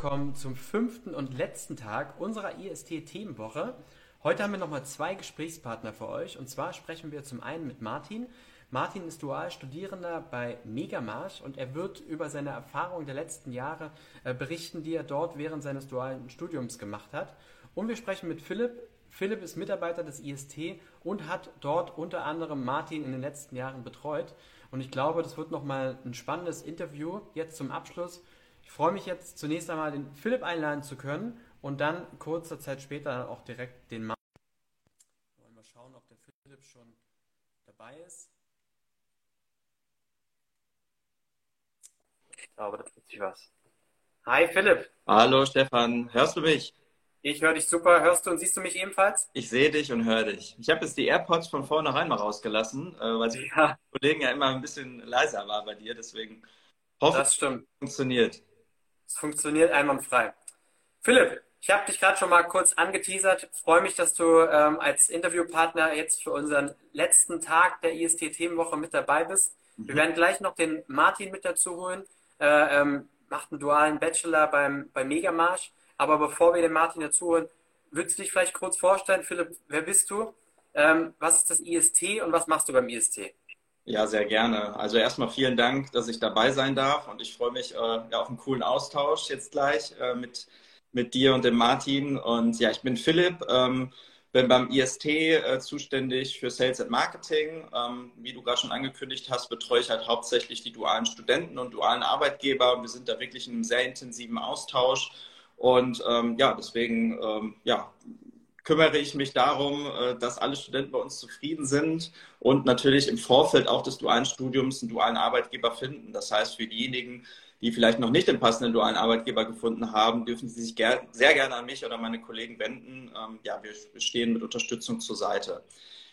Willkommen zum fünften und letzten Tag unserer IST-Themenwoche. Heute haben wir nochmal zwei Gesprächspartner für euch. Und zwar sprechen wir zum einen mit Martin. Martin ist Dualstudierender bei Megamarsch und er wird über seine Erfahrungen der letzten Jahre äh, berichten, die er dort während seines dualen Studiums gemacht hat. Und wir sprechen mit Philipp. Philipp ist Mitarbeiter des IST und hat dort unter anderem Martin in den letzten Jahren betreut. Und ich glaube, das wird nochmal ein spannendes Interview jetzt zum Abschluss. Ich freue mich jetzt zunächst einmal, den Philipp einladen zu können und dann kurze Zeit später auch direkt den Mann. Wollen wir schauen, ob der Philipp schon dabei ist. Ich glaube, da tut sich was. Hi Philipp. Hallo Stefan, hörst du mich? Ich höre dich super. Hörst du und siehst du mich ebenfalls? Ich sehe dich und höre dich. Ich habe jetzt die AirPods von vornherein mal rausgelassen, äh, weil die ja. Kollegen ja immer ein bisschen leiser war bei dir. Deswegen hoffe ich, das stimmt. funktioniert. Es funktioniert einwandfrei. Philipp, ich habe dich gerade schon mal kurz angeteasert. Ich freue mich, dass du ähm, als Interviewpartner jetzt für unseren letzten Tag der IST-Themenwoche mit dabei bist. Mhm. Wir werden gleich noch den Martin mit dazu holen. Äh, ähm, macht einen dualen Bachelor beim, beim Megamarsch. Aber bevor wir den Martin dazu holen, würdest du dich vielleicht kurz vorstellen, Philipp, wer bist du? Ähm, was ist das IST und was machst du beim IST? Ja, sehr gerne. Also erstmal vielen Dank, dass ich dabei sein darf und ich freue mich äh, ja, auf einen coolen Austausch jetzt gleich äh, mit, mit dir und dem Martin. Und ja, ich bin Philipp, ähm, bin beim IST äh, zuständig für Sales and Marketing. Ähm, wie du gerade schon angekündigt hast, betreue ich halt hauptsächlich die dualen Studenten und dualen Arbeitgeber und wir sind da wirklich in einem sehr intensiven Austausch. Und ähm, ja, deswegen ähm, ja, kümmere ich mich darum, äh, dass alle Studenten bei uns zufrieden sind und natürlich im Vorfeld auch des dualen Studiums einen dualen Arbeitgeber finden. Das heißt, für diejenigen, die vielleicht noch nicht den passenden dualen Arbeitgeber gefunden haben, dürfen sie sich ger sehr gerne an mich oder meine Kollegen wenden. Ähm, ja, wir stehen mit Unterstützung zur Seite.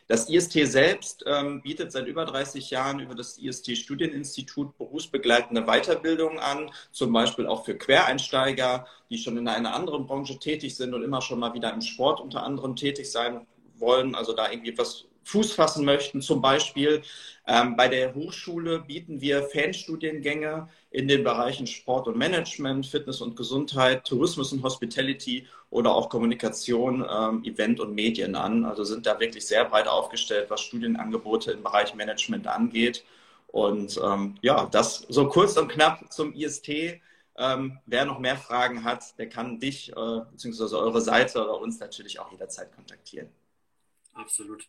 Das IST selbst ähm, bietet seit über 30 Jahren über das IST Studieninstitut berufsbegleitende Weiterbildungen an, zum Beispiel auch für Quereinsteiger, die schon in einer anderen Branche tätig sind und immer schon mal wieder im Sport unter anderem tätig sein wollen, also da irgendwie etwas Fuß fassen möchten. Zum Beispiel ähm, bei der Hochschule bieten wir Fanstudiengänge in den Bereichen Sport und Management, Fitness und Gesundheit, Tourismus und Hospitality oder auch Kommunikation, ähm, Event und Medien an. Also sind da wirklich sehr breit aufgestellt, was Studienangebote im Bereich Management angeht. Und ähm, ja, das so kurz und knapp zum IST. Ähm, wer noch mehr Fragen hat, der kann dich äh, bzw. eure Seite oder uns natürlich auch jederzeit kontaktieren. Absolut.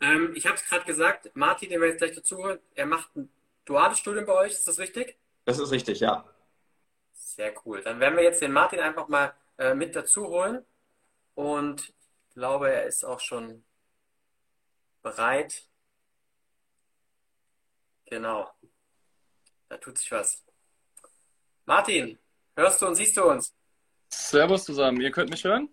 Ähm, ich habe es gerade gesagt, Martin, den wir jetzt gleich dazu holen, er macht ein duales Studium bei euch, ist das richtig? Das ist richtig, ja. Sehr cool. Dann werden wir jetzt den Martin einfach mal äh, mit dazu holen. Und ich glaube, er ist auch schon bereit. Genau. Da tut sich was. Martin, hörst du und siehst du uns? Servus zusammen. Ihr könnt mich hören?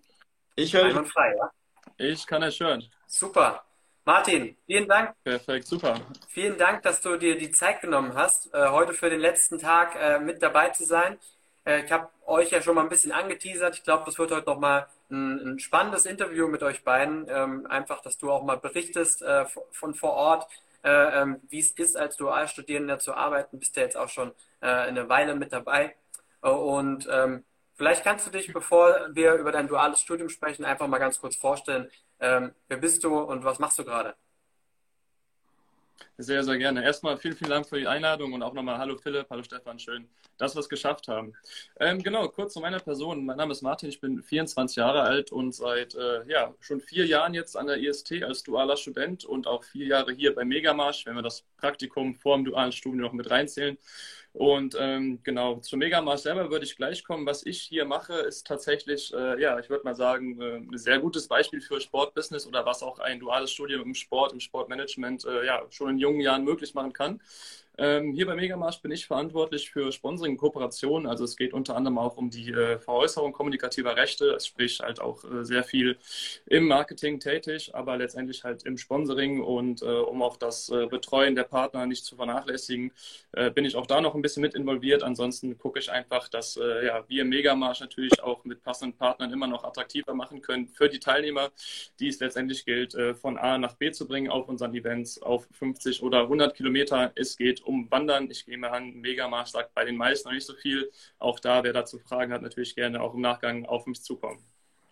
Ich höre dich. frei, ja? Ich kann euch hören. Super. Martin, vielen Dank. Perfekt, super. Vielen Dank, dass du dir die Zeit genommen hast, äh, heute für den letzten Tag äh, mit dabei zu sein. Äh, ich habe euch ja schon mal ein bisschen angeteasert. Ich glaube, das wird heute nochmal ein, ein spannendes Interview mit euch beiden. Ähm, einfach, dass du auch mal berichtest von vor Ort, ähm, wie es ist, als Dualstudierender zu arbeiten. Bist ja jetzt auch schon eine Weile mit dabei. Und ähm, vielleicht kannst du dich, bevor wir über dein duales Studium sprechen, einfach mal ganz kurz vorstellen, ähm, wer bist du und was machst du gerade? Sehr, sehr gerne. Erstmal vielen, vielen Dank für die Einladung und auch nochmal Hallo Philipp, hallo Stefan, schön, dass wir es geschafft haben. Ähm, genau, kurz zu meiner Person. Mein Name ist Martin, ich bin 24 Jahre alt und seit äh, ja, schon vier Jahren jetzt an der IST als dualer Student und auch vier Jahre hier bei Megamarsch, wenn wir das Praktikum vor dem dualen Studium noch mit reinzählen. Und ähm, genau, zu Megamars selber würde ich gleich kommen. Was ich hier mache, ist tatsächlich, äh, ja, ich würde mal sagen, äh, ein sehr gutes Beispiel für Sportbusiness oder was auch ein duales Studium im Sport, im Sportmanagement äh, ja, schon in jungen Jahren möglich machen kann. Ähm, hier bei Megamarsch bin ich verantwortlich für Sponsoring und Kooperation. Also es geht unter anderem auch um die äh, Veräußerung kommunikativer Rechte, sprich halt auch äh, sehr viel im Marketing tätig, aber letztendlich halt im Sponsoring und äh, um auch das äh, Betreuen der Partner nicht zu vernachlässigen, äh, bin ich auch da noch ein bisschen mit involviert. Ansonsten gucke ich einfach, dass äh, ja, wir Megamarsch natürlich auch mit passenden Partnern immer noch attraktiver machen können für die Teilnehmer, die es letztendlich gilt, von A nach B zu bringen auf unseren Events auf 50 oder 100 Kilometer. Es geht um Wandern. Ich gehe mal an, Megamarsch sagt bei den meisten noch nicht so viel. Auch da, wer dazu Fragen hat, natürlich gerne auch im Nachgang auf mich zukommen.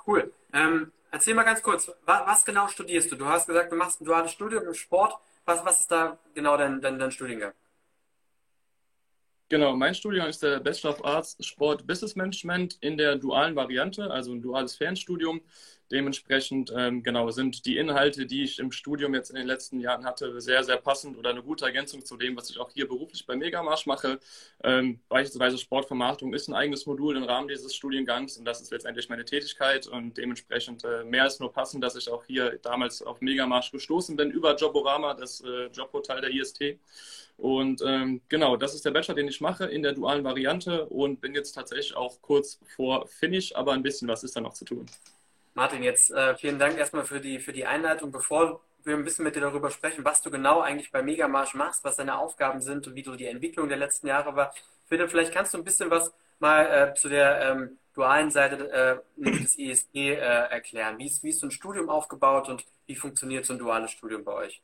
Cool. Ähm, erzähl mal ganz kurz, was, was, genau studierst du? Du hast gesagt, du machst ein duales Studium im Sport. Was, was ist da genau dein, dein, dein Studiengang? Genau, mein Studium ist der Bachelor of Arts Sport Business Management in der dualen Variante, also ein duales Fernstudium. Dementsprechend ähm, genau sind die Inhalte, die ich im Studium jetzt in den letzten Jahren hatte, sehr, sehr passend oder eine gute Ergänzung zu dem, was ich auch hier beruflich bei Megamarsch mache. Ähm, beispielsweise Sportvermarktung ist ein eigenes Modul im Rahmen dieses Studiengangs und das ist letztendlich meine Tätigkeit und dementsprechend äh, mehr als nur passend, dass ich auch hier damals auf Megamarsch gestoßen bin über Joborama, das äh, Jobportal der IST. Und ähm, genau, das ist der Bachelor, den ich mache in der dualen Variante und bin jetzt tatsächlich auch kurz vor Finish, aber ein bisschen was ist da noch zu tun. Martin, jetzt äh, vielen Dank erstmal für die, für die Einleitung. Bevor wir ein bisschen mit dir darüber sprechen, was du genau eigentlich bei Megamarsch machst, was deine Aufgaben sind und wie du die Entwicklung der letzten Jahre war, Philipp, vielleicht kannst du ein bisschen was mal äh, zu der ähm, dualen Seite äh, des ESG äh, erklären. Wie ist, wie ist so ein Studium aufgebaut und wie funktioniert so ein duales Studium bei euch?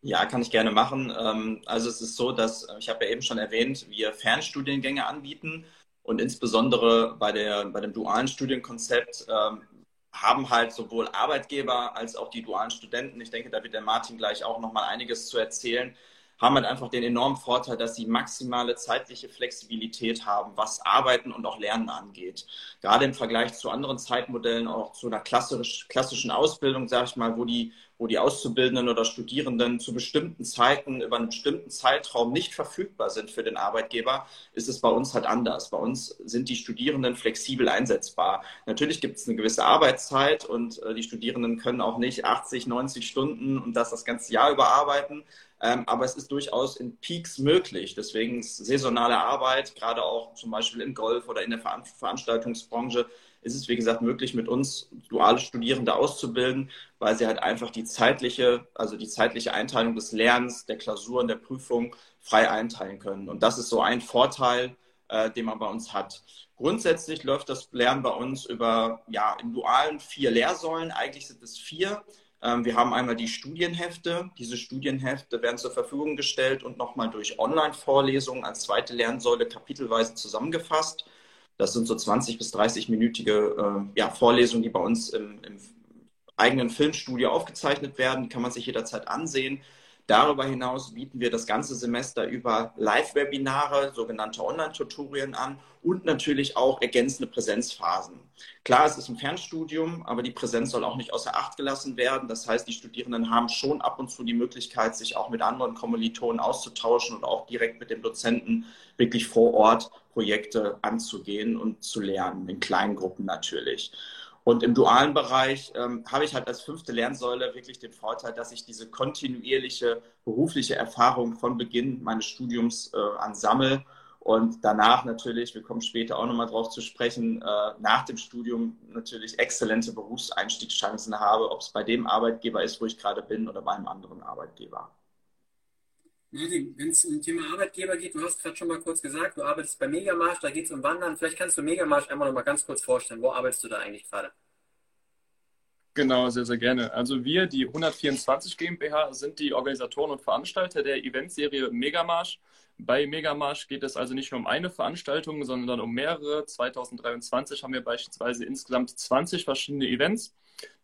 Ja, kann ich gerne machen. Ähm, also es ist so, dass, äh, ich habe ja eben schon erwähnt, wir Fernstudiengänge anbieten und insbesondere bei, der, bei dem dualen Studienkonzept ähm, haben halt sowohl Arbeitgeber als auch die dualen Studenten, ich denke, da wird der Martin gleich auch noch mal einiges zu erzählen, haben halt einfach den enormen Vorteil, dass sie maximale zeitliche Flexibilität haben, was Arbeiten und auch Lernen angeht. Gerade im Vergleich zu anderen Zeitmodellen, auch zu einer klassisch, klassischen Ausbildung, sage ich mal, wo die, wo die Auszubildenden oder Studierenden zu bestimmten Zeiten über einen bestimmten Zeitraum nicht verfügbar sind für den Arbeitgeber, ist es bei uns halt anders. Bei uns sind die Studierenden flexibel einsetzbar. Natürlich gibt es eine gewisse Arbeitszeit und äh, die Studierenden können auch nicht 80, 90 Stunden und das das ganze Jahr überarbeiten. Ähm, aber es ist durchaus in Peaks möglich. Deswegen ist saisonale Arbeit, gerade auch zum Beispiel im Golf oder in der Ver Veranstaltungsbranche, ist es, wie gesagt, möglich, mit uns duale Studierende auszubilden, weil sie halt einfach die zeitliche, also die zeitliche Einteilung des Lernens, der Klausuren, der Prüfung frei einteilen können. Und das ist so ein Vorteil, äh, den man bei uns hat. Grundsätzlich läuft das Lernen bei uns über, ja, im dualen vier Lehrsäulen. Eigentlich sind es vier. Ähm, wir haben einmal die Studienhefte. Diese Studienhefte werden zur Verfügung gestellt und nochmal durch Online-Vorlesungen als zweite Lernsäule kapitelweise zusammengefasst. Das sind so 20 bis 30-minütige äh, ja, Vorlesungen, die bei uns im, im eigenen Filmstudio aufgezeichnet werden. Die kann man sich jederzeit ansehen. Darüber hinaus bieten wir das ganze Semester über Live-Webinare, sogenannte Online-Tutorien an und natürlich auch ergänzende Präsenzphasen. Klar, es ist ein Fernstudium, aber die Präsenz soll auch nicht außer Acht gelassen werden. Das heißt, die Studierenden haben schon ab und zu die Möglichkeit, sich auch mit anderen Kommilitonen auszutauschen und auch direkt mit dem Dozenten wirklich vor Ort Projekte anzugehen und zu lernen, in kleinen Gruppen natürlich. Und im dualen Bereich ähm, habe ich halt als fünfte Lernsäule wirklich den Vorteil, dass ich diese kontinuierliche berufliche Erfahrung von Beginn meines Studiums äh, an sammle und danach natürlich, wir kommen später auch nochmal drauf zu sprechen, äh, nach dem Studium natürlich exzellente Berufseinstiegschancen habe, ob es bei dem Arbeitgeber ist, wo ich gerade bin oder bei einem anderen Arbeitgeber. Wenn es um Thema Arbeitgeber geht, du hast gerade schon mal kurz gesagt, du arbeitest bei Megamarsch, da geht es um Wandern. Vielleicht kannst du Megamarsch einmal noch mal ganz kurz vorstellen. Wo arbeitest du da eigentlich gerade? Genau, sehr, sehr gerne. Also wir, die 124 GmbH, sind die Organisatoren und Veranstalter der Eventserie Megamarsch. Bei Megamarsch geht es also nicht nur um eine Veranstaltung, sondern um mehrere. 2023 haben wir beispielsweise insgesamt 20 verschiedene Events.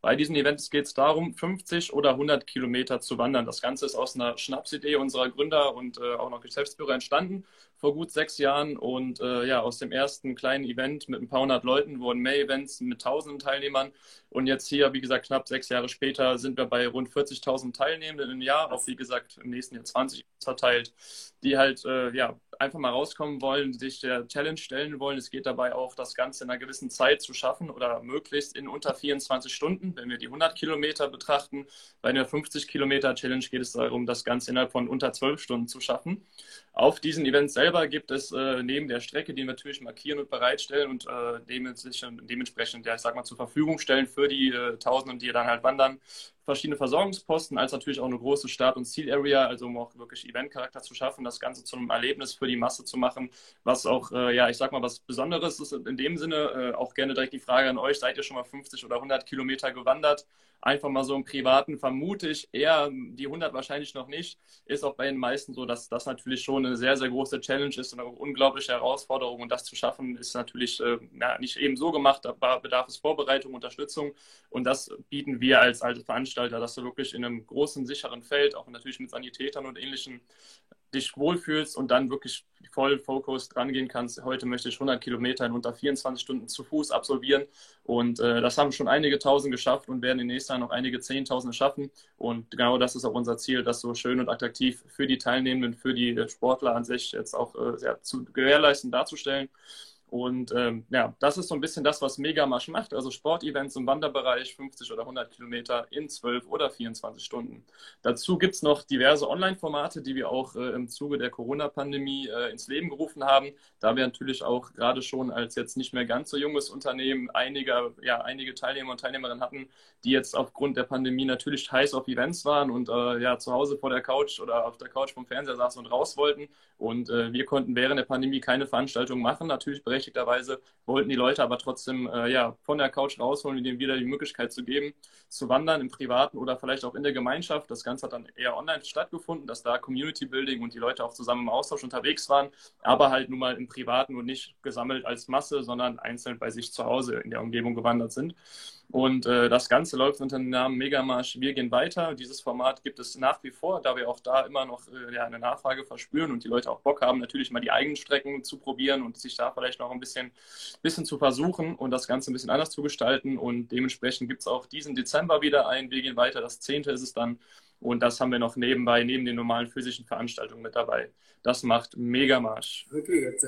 Bei diesen Events geht es darum, 50 oder 100 Kilometer zu wandern. Das Ganze ist aus einer Schnapsidee unserer Gründer und äh, auch noch Geschäftsführer entstanden vor gut sechs Jahren. Und äh, ja, aus dem ersten kleinen Event mit ein paar hundert Leuten wurden mehr Events mit tausenden Teilnehmern. Und jetzt hier, wie gesagt, knapp sechs Jahre später sind wir bei rund 40.000 Teilnehmenden im Jahr, auch wie gesagt im nächsten Jahr 20 verteilt, die halt äh, ja, einfach mal rauskommen wollen, sich der Challenge stellen wollen. Es geht dabei auch, das Ganze in einer gewissen Zeit zu schaffen oder möglichst in unter 24 Stunden. Wenn wir die 100 Kilometer betrachten, bei einer 50 Kilometer Challenge geht es darum, das Ganze innerhalb von unter 12 Stunden zu schaffen. Auf diesen Events selber gibt es äh, neben der Strecke, die wir natürlich markieren und bereitstellen und äh, dementsprechend, ja, ich sag mal, zur Verfügung stellen für die äh, Tausenden, die dann halt wandern, verschiedene Versorgungsposten, als natürlich auch eine große Start- und Ziel-Area, also um auch wirklich Eventcharakter zu schaffen, das Ganze zu einem Erlebnis für die Masse zu machen, was auch, äh, ja, ich sag mal, was Besonderes ist in dem Sinne. Äh, auch gerne direkt die Frage an euch, seid ihr schon mal 50 oder 100 Kilometer gewandert? Einfach mal so im Privaten vermute ich eher die 100 wahrscheinlich noch nicht. Ist auch bei den meisten so, dass das natürlich schon eine sehr, sehr große Challenge ist und eine unglaubliche Herausforderung. Und das zu schaffen, ist natürlich äh, ja, nicht eben so gemacht, da bedarf es Vorbereitung, Unterstützung. Und das bieten wir als, als Veranstalter, dass du wirklich in einem großen, sicheren Feld, auch natürlich mit Sanitätern und ähnlichen, dich wohlfühlst und dann wirklich voll Fokus dran gehen kannst. Heute möchte ich 100 Kilometer in unter 24 Stunden zu Fuß absolvieren. Und äh, das haben schon einige Tausend geschafft und werden in nächster Jahr noch einige Zehntausende schaffen. Und genau das ist auch unser Ziel, das so schön und attraktiv für die Teilnehmenden, für die äh, Sportler an sich jetzt auch äh, zu gewährleisten, darzustellen. Und ähm, ja, das ist so ein bisschen das, was Megamarsch macht. Also Sportevents im Wanderbereich, 50 oder 100 Kilometer in 12 oder 24 Stunden. Dazu gibt es noch diverse Online-Formate, die wir auch äh, im Zuge der Corona-Pandemie äh, ins Leben gerufen haben. Da wir natürlich auch gerade schon als jetzt nicht mehr ganz so junges Unternehmen einige, ja, einige Teilnehmer und Teilnehmerinnen hatten, die jetzt aufgrund der Pandemie natürlich heiß auf Events waren und äh, ja zu Hause vor der Couch oder auf der Couch vom Fernseher saßen und raus wollten. Und äh, wir konnten während der Pandemie keine Veranstaltungen machen, natürlich berechtigterweise, wollten die Leute aber trotzdem äh, ja, von der Couch rausholen und ihnen wieder die Möglichkeit zu geben, zu wandern im Privaten oder vielleicht auch in der Gemeinschaft. Das Ganze hat dann eher online stattgefunden, dass da Community Building und die Leute auch zusammen im Austausch unterwegs waren, aber halt nun mal im Privaten und nicht gesammelt als Masse, sondern einzeln bei sich zu Hause in der Umgebung gewandert sind. Und äh, das Ganze läuft unter dem Namen Megamarsch Wir gehen weiter. Dieses Format gibt es nach wie vor, da wir auch da immer noch äh, ja, eine Nachfrage verspüren und die Leute auch Bock haben, natürlich mal die eigenen Strecken zu probieren und sich da vielleicht noch ein bisschen, bisschen zu versuchen und das Ganze ein bisschen anders zu gestalten. Und dementsprechend gibt es auch diesen Dezember wieder ein Wir gehen weiter. Das zehnte ist es dann. Und das haben wir noch nebenbei, neben den normalen physischen Veranstaltungen mit dabei. Das macht Megamarsch. Okay, jetzt,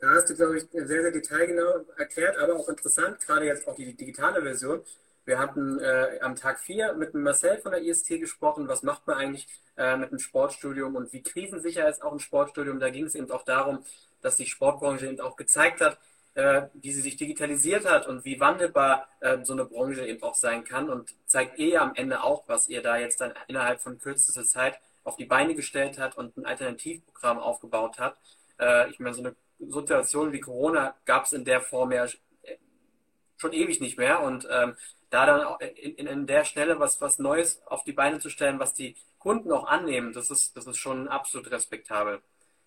da hast du, glaube ich, sehr, sehr detailgenau erklärt, aber auch interessant, gerade jetzt auch die digitale Version. Wir hatten äh, am Tag 4 mit Marcel von der IST gesprochen, was macht man eigentlich äh, mit einem Sportstudium und wie krisensicher ist auch ein Sportstudium. Da ging es eben auch darum, dass die Sportbranche eben auch gezeigt hat, äh, wie sie sich digitalisiert hat und wie wandelbar äh, so eine Branche eben auch sein kann und zeigt eh am Ende auch, was ihr da jetzt dann innerhalb von kürzester Zeit auf die Beine gestellt hat und ein Alternativprogramm aufgebaut hat. Äh, ich meine, so eine Situation wie Corona gab es in der Form ja schon ewig nicht mehr und ähm, da dann auch in, in, der Stelle was, was Neues auf die Beine zu stellen, was die Kunden auch annehmen, das ist, das ist schon absolut respektabel.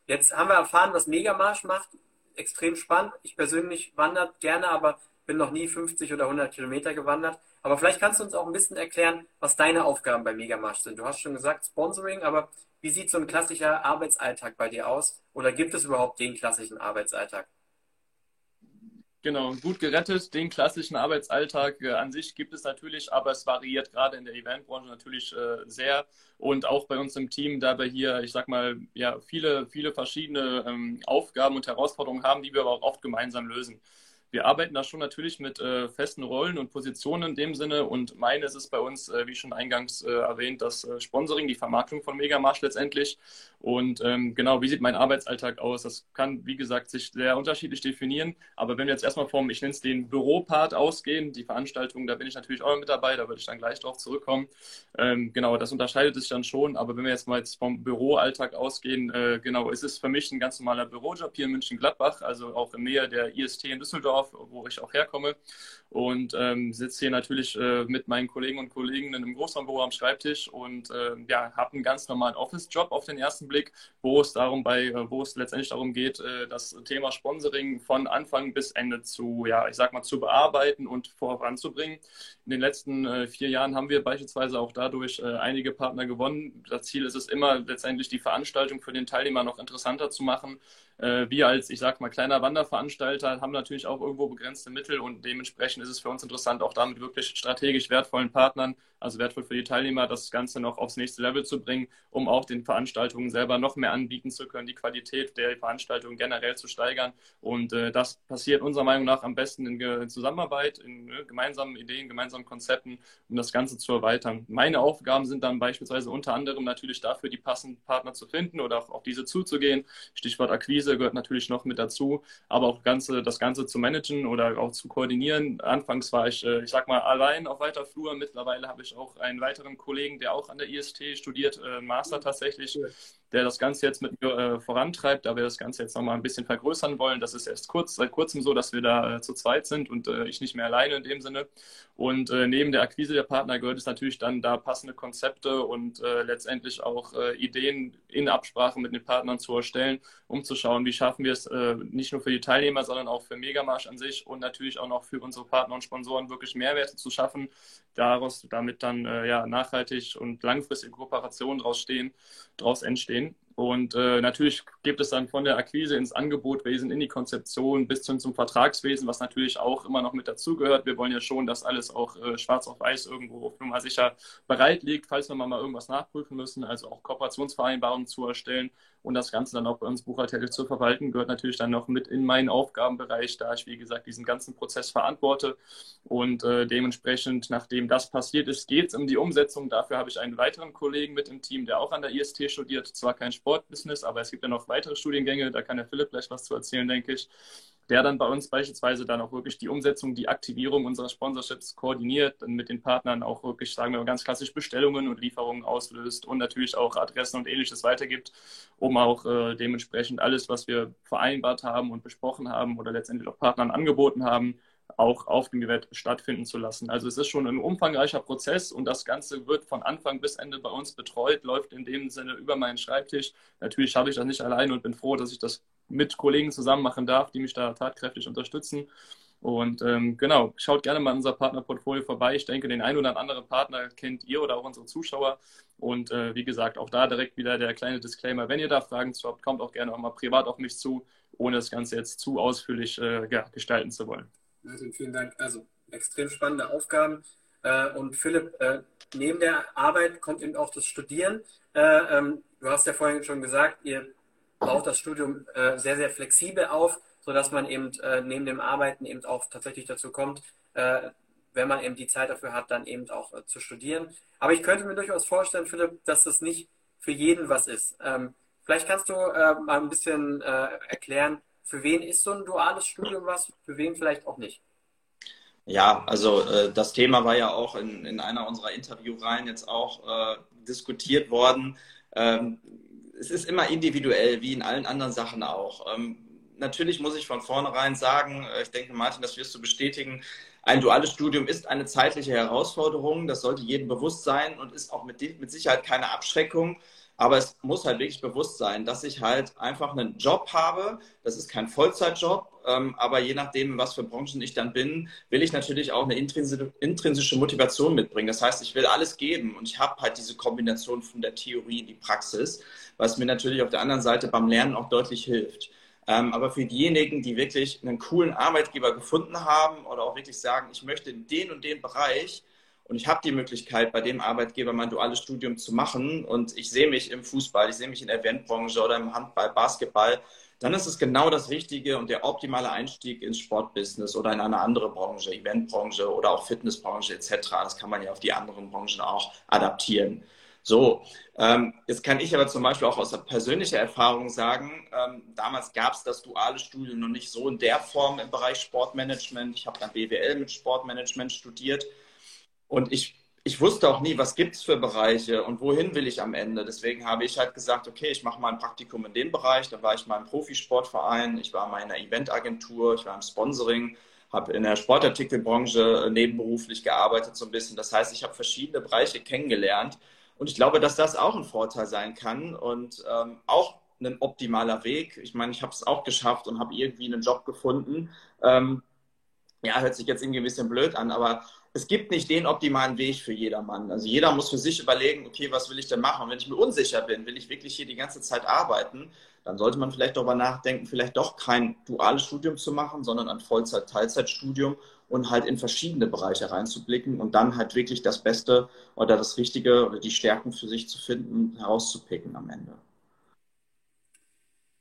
Jetzt haben wir erfahren, was Megamarsch macht extrem spannend. Ich persönlich wandere gerne, aber bin noch nie 50 oder 100 Kilometer gewandert. Aber vielleicht kannst du uns auch ein bisschen erklären, was deine Aufgaben bei Megamarsch sind. Du hast schon gesagt Sponsoring, aber wie sieht so ein klassischer Arbeitsalltag bei dir aus? Oder gibt es überhaupt den klassischen Arbeitsalltag? Genau, gut gerettet. Den klassischen Arbeitsalltag äh, an sich gibt es natürlich, aber es variiert gerade in der Eventbranche natürlich äh, sehr. Und auch bei uns im Team, da wir hier, ich sag mal, ja, viele, viele verschiedene ähm, Aufgaben und Herausforderungen haben, die wir aber auch oft gemeinsam lösen wir arbeiten da schon natürlich mit äh, festen Rollen und Positionen in dem Sinne. Und meine ist es bei uns, äh, wie schon eingangs äh, erwähnt, das äh, Sponsoring, die Vermarktung von Megamarsch letztendlich. Und ähm, genau, wie sieht mein Arbeitsalltag aus? Das kann, wie gesagt, sich sehr unterschiedlich definieren. Aber wenn wir jetzt erstmal vom, ich nenne es den Büropart ausgehen, die Veranstaltung, da bin ich natürlich auch mit dabei, da würde ich dann gleich drauf zurückkommen. Ähm, genau, das unterscheidet sich dann schon. Aber wenn wir jetzt mal jetzt vom Büroalltag ausgehen, äh, genau, ist es für mich ein ganz normaler Bürojob hier in München-Gladbach, also auch in Nähe der IST in Düsseldorf wo ich auch herkomme. Und ähm, sitze hier natürlich äh, mit meinen Kollegen und Kolleginnen in einem Großraumbüro am Schreibtisch und äh, ja, habe einen ganz normalen Office-Job auf den ersten Blick, wo es darum bei, äh, wo es letztendlich darum geht, äh, das Thema Sponsoring von Anfang bis Ende zu, ja, ich sag mal, zu bearbeiten und voranzubringen. In den letzten äh, vier Jahren haben wir beispielsweise auch dadurch einige Partner gewonnen. Das Ziel ist es immer, letztendlich die Veranstaltung für den Teilnehmer noch interessanter zu machen, wir als, ich sag mal, kleiner Wanderveranstalter haben natürlich auch irgendwo begrenzte Mittel und dementsprechend ist es für uns interessant, auch damit wirklich strategisch wertvollen Partnern also wertvoll für die Teilnehmer, das Ganze noch aufs nächste Level zu bringen, um auch den Veranstaltungen selber noch mehr anbieten zu können, die Qualität der Veranstaltungen generell zu steigern. Und äh, das passiert unserer Meinung nach am besten in, in Zusammenarbeit, in ne, gemeinsamen Ideen, gemeinsamen Konzepten, um das Ganze zu erweitern. Meine Aufgaben sind dann beispielsweise unter anderem natürlich dafür, die passenden Partner zu finden oder auch auf diese zuzugehen. Stichwort Akquise Akquise gehört natürlich noch mit dazu, aber auch ganze, das Ganze zu managen oder auch zu koordinieren. Anfangs war ich, äh, ich sag mal, allein auf weiter Flur. Mittlerweile habe ich auch einen weiteren Kollegen, der auch an der IST studiert, äh, Master tatsächlich, der das Ganze jetzt mit mir äh, vorantreibt, da wir das Ganze jetzt nochmal ein bisschen vergrößern wollen. Das ist erst kurz, seit kurzem so, dass wir da äh, zu zweit sind und äh, ich nicht mehr alleine in dem Sinne. Und äh, neben der Akquise der Partner gehört es natürlich dann da passende Konzepte und äh, letztendlich auch äh, Ideen in Absprache mit den Partnern zu erstellen, um zu schauen, wie schaffen wir es nicht nur für die Teilnehmer, sondern auch für Megamarsch an sich und natürlich auch noch für unsere Partner und Sponsoren wirklich Mehrwerte zu schaffen, daraus damit dann ja nachhaltig und langfristige Kooperationen daraus stehen, daraus entstehen. Und äh, natürlich gibt es dann von der Akquise ins Angebotwesen, in die Konzeption bis hin zum Vertragswesen, was natürlich auch immer noch mit dazugehört. Wir wollen ja schon, dass alles auch äh, schwarz auf weiß irgendwo mal sicher bereit liegt, falls wir mal irgendwas nachprüfen müssen, also auch Kooperationsvereinbarungen zu erstellen und das Ganze dann auch bei uns buchhalterisch zu verwalten, gehört natürlich dann noch mit in meinen Aufgabenbereich, da ich, wie gesagt, diesen ganzen Prozess verantworte. Und äh, dementsprechend, nachdem das passiert ist, geht es um die Umsetzung. Dafür habe ich einen weiteren Kollegen mit im Team, der auch an der IST studiert. Zwar kein Sportbusiness, aber es gibt ja noch weitere Studiengänge, da kann der Philipp gleich was zu erzählen, denke ich der dann bei uns beispielsweise dann auch wirklich die Umsetzung, die Aktivierung unserer Sponsorships koordiniert, dann mit den Partnern auch wirklich, sagen wir mal, ganz klassisch Bestellungen und Lieferungen auslöst und natürlich auch Adressen und ähnliches weitergibt, um auch äh, dementsprechend alles, was wir vereinbart haben und besprochen haben oder letztendlich auch Partnern angeboten haben, auch auf dem Event stattfinden zu lassen. Also es ist schon ein umfangreicher Prozess und das Ganze wird von Anfang bis Ende bei uns betreut, läuft in dem Sinne über meinen Schreibtisch. Natürlich schaffe ich das nicht alleine und bin froh, dass ich das mit Kollegen zusammen machen darf, die mich da tatkräftig unterstützen. Und ähm, genau, schaut gerne mal in unser Partnerportfolio vorbei. Ich denke, den einen oder anderen Partner kennt ihr oder auch unsere Zuschauer. Und äh, wie gesagt, auch da direkt wieder der kleine Disclaimer. Wenn ihr da Fragen zu habt, kommt auch gerne auch mal privat auf mich zu, ohne das Ganze jetzt zu ausführlich äh, ja, gestalten zu wollen. Martin, vielen Dank. Also extrem spannende Aufgaben. Äh, und Philipp, äh, neben der Arbeit kommt eben auch das Studieren. Äh, ähm, du hast ja vorhin schon gesagt, ihr baut das Studium äh, sehr, sehr flexibel auf, sodass man eben äh, neben dem Arbeiten eben auch tatsächlich dazu kommt, äh, wenn man eben die Zeit dafür hat, dann eben auch äh, zu studieren. Aber ich könnte mir durchaus vorstellen, Philipp, dass das nicht für jeden was ist. Ähm, vielleicht kannst du äh, mal ein bisschen äh, erklären, für wen ist so ein duales Studium was, für wen vielleicht auch nicht. Ja, also äh, das Thema war ja auch in, in einer unserer Interviewreihen jetzt auch äh, diskutiert worden. Ähm, es ist immer individuell, wie in allen anderen Sachen auch. Ähm, natürlich muss ich von vornherein sagen, äh, ich denke, Martin, das wirst du bestätigen, ein duales Studium ist eine zeitliche Herausforderung, das sollte jedem bewusst sein und ist auch mit, mit Sicherheit keine Abschreckung. Aber es muss halt wirklich bewusst sein, dass ich halt einfach einen Job habe. Das ist kein Vollzeitjob, ähm, aber je nachdem, was für Branchen ich dann bin, will ich natürlich auch eine intrinsische Motivation mitbringen. Das heißt, ich will alles geben und ich habe halt diese Kombination von der Theorie in die Praxis, was mir natürlich auf der anderen Seite beim Lernen auch deutlich hilft. Ähm, aber für diejenigen, die wirklich einen coolen Arbeitgeber gefunden haben oder auch wirklich sagen, ich möchte in den und den Bereich und ich habe die Möglichkeit, bei dem Arbeitgeber mein duales Studium zu machen und ich sehe mich im Fußball, ich sehe mich in der Eventbranche oder im Handball, Basketball, dann ist es genau das Richtige und der optimale Einstieg ins Sportbusiness oder in eine andere Branche, Eventbranche oder auch Fitnessbranche etc. Das kann man ja auf die anderen Branchen auch adaptieren. So, ähm, jetzt kann ich aber zum Beispiel auch aus persönlicher Erfahrung sagen, ähm, damals gab es das duale Studium noch nicht so in der Form im Bereich Sportmanagement. Ich habe dann BWL mit Sportmanagement studiert und ich, ich wusste auch nie, was gibt es für Bereiche und wohin will ich am Ende. Deswegen habe ich halt gesagt, okay, ich mache mal ein Praktikum in dem Bereich. Da war ich mal im Profisportverein, ich war mal in einer Eventagentur, ich war im Sponsoring, habe in der Sportartikelbranche nebenberuflich gearbeitet so ein bisschen. Das heißt, ich habe verschiedene Bereiche kennengelernt und ich glaube, dass das auch ein Vorteil sein kann und ähm, auch ein optimaler Weg. Ich meine, ich habe es auch geschafft und habe irgendwie einen Job gefunden. Ähm, ja, hört sich jetzt irgendwie ein bisschen blöd an, aber es gibt nicht den optimalen Weg für jedermann. Also jeder muss für sich überlegen, okay, was will ich denn machen? Und wenn ich mir unsicher bin, will ich wirklich hier die ganze Zeit arbeiten, dann sollte man vielleicht darüber nachdenken, vielleicht doch kein duales Studium zu machen, sondern ein Vollzeit-Teilzeitstudium und halt in verschiedene Bereiche reinzublicken und dann halt wirklich das Beste oder das Richtige oder die Stärken für sich zu finden, herauszupicken am Ende.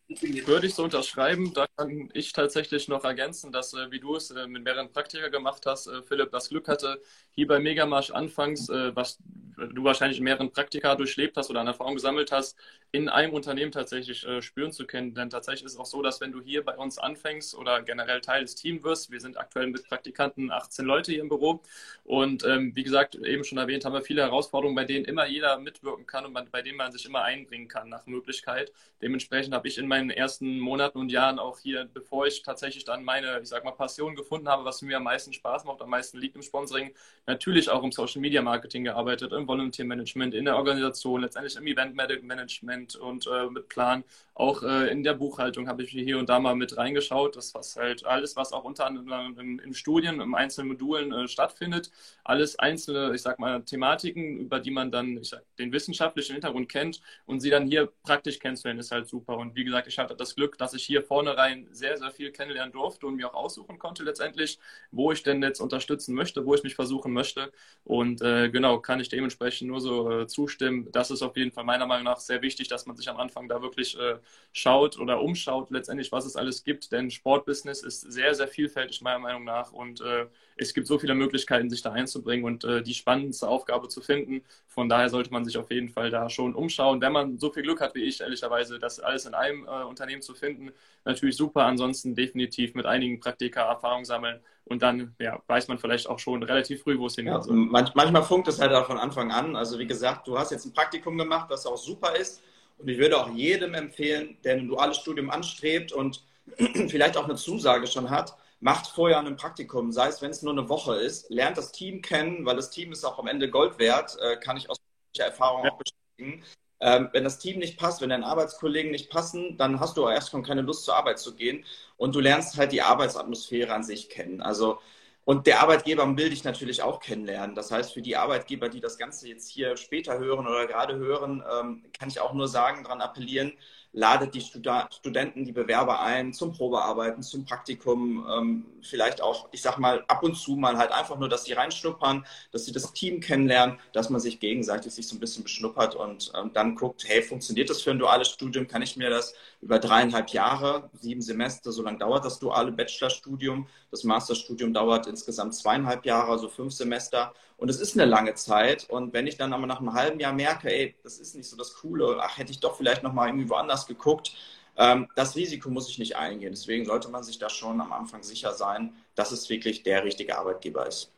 Würde ich so unterschreiben. Da kann ich tatsächlich noch ergänzen, dass, äh, wie du es äh, mit mehreren Praktika gemacht hast, äh, Philipp, das Glück hatte, hier bei Megamarsch anfangs, was du wahrscheinlich in mehreren Praktika durchlebt hast oder an Erfahrung gesammelt hast, in einem Unternehmen tatsächlich äh, spüren zu können. Denn tatsächlich ist es auch so, dass wenn du hier bei uns anfängst oder generell Teil des Teams wirst, wir sind aktuell mit Praktikanten 18 Leute hier im Büro und ähm, wie gesagt, eben schon erwähnt, haben wir viele Herausforderungen, bei denen immer jeder mitwirken kann und man, bei denen man sich immer einbringen kann nach Möglichkeit. Dementsprechend habe ich in meinen ersten Monaten und Jahren auch hier, bevor ich tatsächlich dann meine, ich sag mal, Passion gefunden habe, was mir am meisten Spaß macht, am meisten liegt im Sponsoring, natürlich auch im Social Media Marketing gearbeitet, im Volunteer Management, in der Organisation, letztendlich im Event Management Management und äh, mit Plan. Auch äh, in der Buchhaltung habe ich hier und da mal mit reingeschaut. Das was halt alles, was auch unter anderem im, im Studien, im einzelnen Modulen äh, stattfindet. Alles einzelne, ich sag mal, Thematiken, über die man dann ich sag, den wissenschaftlichen Hintergrund kennt und sie dann hier praktisch kennenzulernen, ist halt super. Und wie gesagt, ich hatte das Glück, dass ich hier vornherein sehr, sehr viel kennenlernen durfte und mir auch aussuchen konnte letztendlich, wo ich denn jetzt unterstützen möchte, wo ich mich versuchen möchte. Und äh, genau, kann ich dementsprechend nur so äh, zustimmen. Das ist auf jeden Fall meiner Meinung nach sehr wichtig, dass man sich am Anfang da wirklich äh, schaut oder umschaut, letztendlich, was es alles gibt. Denn Sportbusiness ist sehr, sehr vielfältig, meiner Meinung nach. Und äh, es gibt so viele Möglichkeiten, sich da einzubringen und äh, die spannendste Aufgabe zu finden. Von daher sollte man sich auf jeden Fall da schon umschauen. Wenn man so viel Glück hat wie ich, ehrlicherweise, das alles in einem äh, Unternehmen zu finden, natürlich super. Ansonsten definitiv mit einigen Praktika Erfahrung sammeln und dann ja, weiß man vielleicht auch schon relativ früh, wo es hingeht. Ja, manchmal funkt es halt auch von Anfang an. Also wie gesagt, du hast jetzt ein Praktikum gemacht, das auch super ist. Und ich würde auch jedem empfehlen, der ein duales Studium anstrebt und vielleicht auch eine Zusage schon hat, macht vorher ein Praktikum, sei es, wenn es nur eine Woche ist, lernt das Team kennen, weil das Team ist auch am Ende Gold wert, äh, kann ich aus Erfahrung auch bestätigen. Ähm, wenn das Team nicht passt, wenn deine Arbeitskollegen nicht passen, dann hast du erst schon keine Lust zur Arbeit zu gehen und du lernst halt die Arbeitsatmosphäre an sich kennen. Also und der Arbeitgeber will dich natürlich auch kennenlernen. Das heißt, für die Arbeitgeber, die das Ganze jetzt hier später hören oder gerade hören, ähm, kann ich auch nur sagen, daran appellieren, ladet die Studenten, die Bewerber ein zum Probearbeiten, zum Praktikum, ähm, vielleicht auch, ich sag mal, ab und zu mal halt einfach nur, dass sie reinschnuppern, dass sie das Team kennenlernen, dass man sich gegenseitig sich so ein bisschen beschnuppert und ähm, dann guckt, hey, funktioniert das für ein duales Studium? Kann ich mir das über dreieinhalb Jahre, sieben Semester, so lange dauert das duale Bachelorstudium. Das Masterstudium dauert insgesamt zweieinhalb Jahre, also fünf Semester. Und es ist eine lange Zeit. Und wenn ich dann aber nach einem halben Jahr merke, ey, das ist nicht so das Coole, ach, hätte ich doch vielleicht nochmal irgendwie woanders geguckt, ähm, das Risiko muss ich nicht eingehen. Deswegen sollte man sich da schon am Anfang sicher sein, dass es wirklich der richtige Arbeitgeber ist.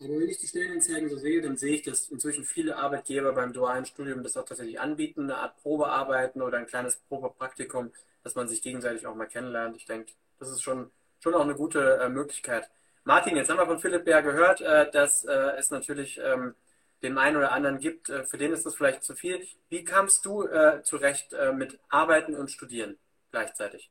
Aber wenn ich die Stellenanzeigen so sehe, dann sehe ich, dass inzwischen viele Arbeitgeber beim dualen Studium das auch tatsächlich anbieten, eine Art Probearbeiten oder ein kleines Probepraktikum, dass man sich gegenseitig auch mal kennenlernt. Ich denke, das ist schon, schon auch eine gute äh, Möglichkeit. Martin, jetzt haben wir von Philipp ja gehört, äh, dass äh, es natürlich ähm, den einen oder anderen gibt, äh, für den ist das vielleicht zu viel. Wie kamst du äh, zurecht äh, mit Arbeiten und Studieren gleichzeitig?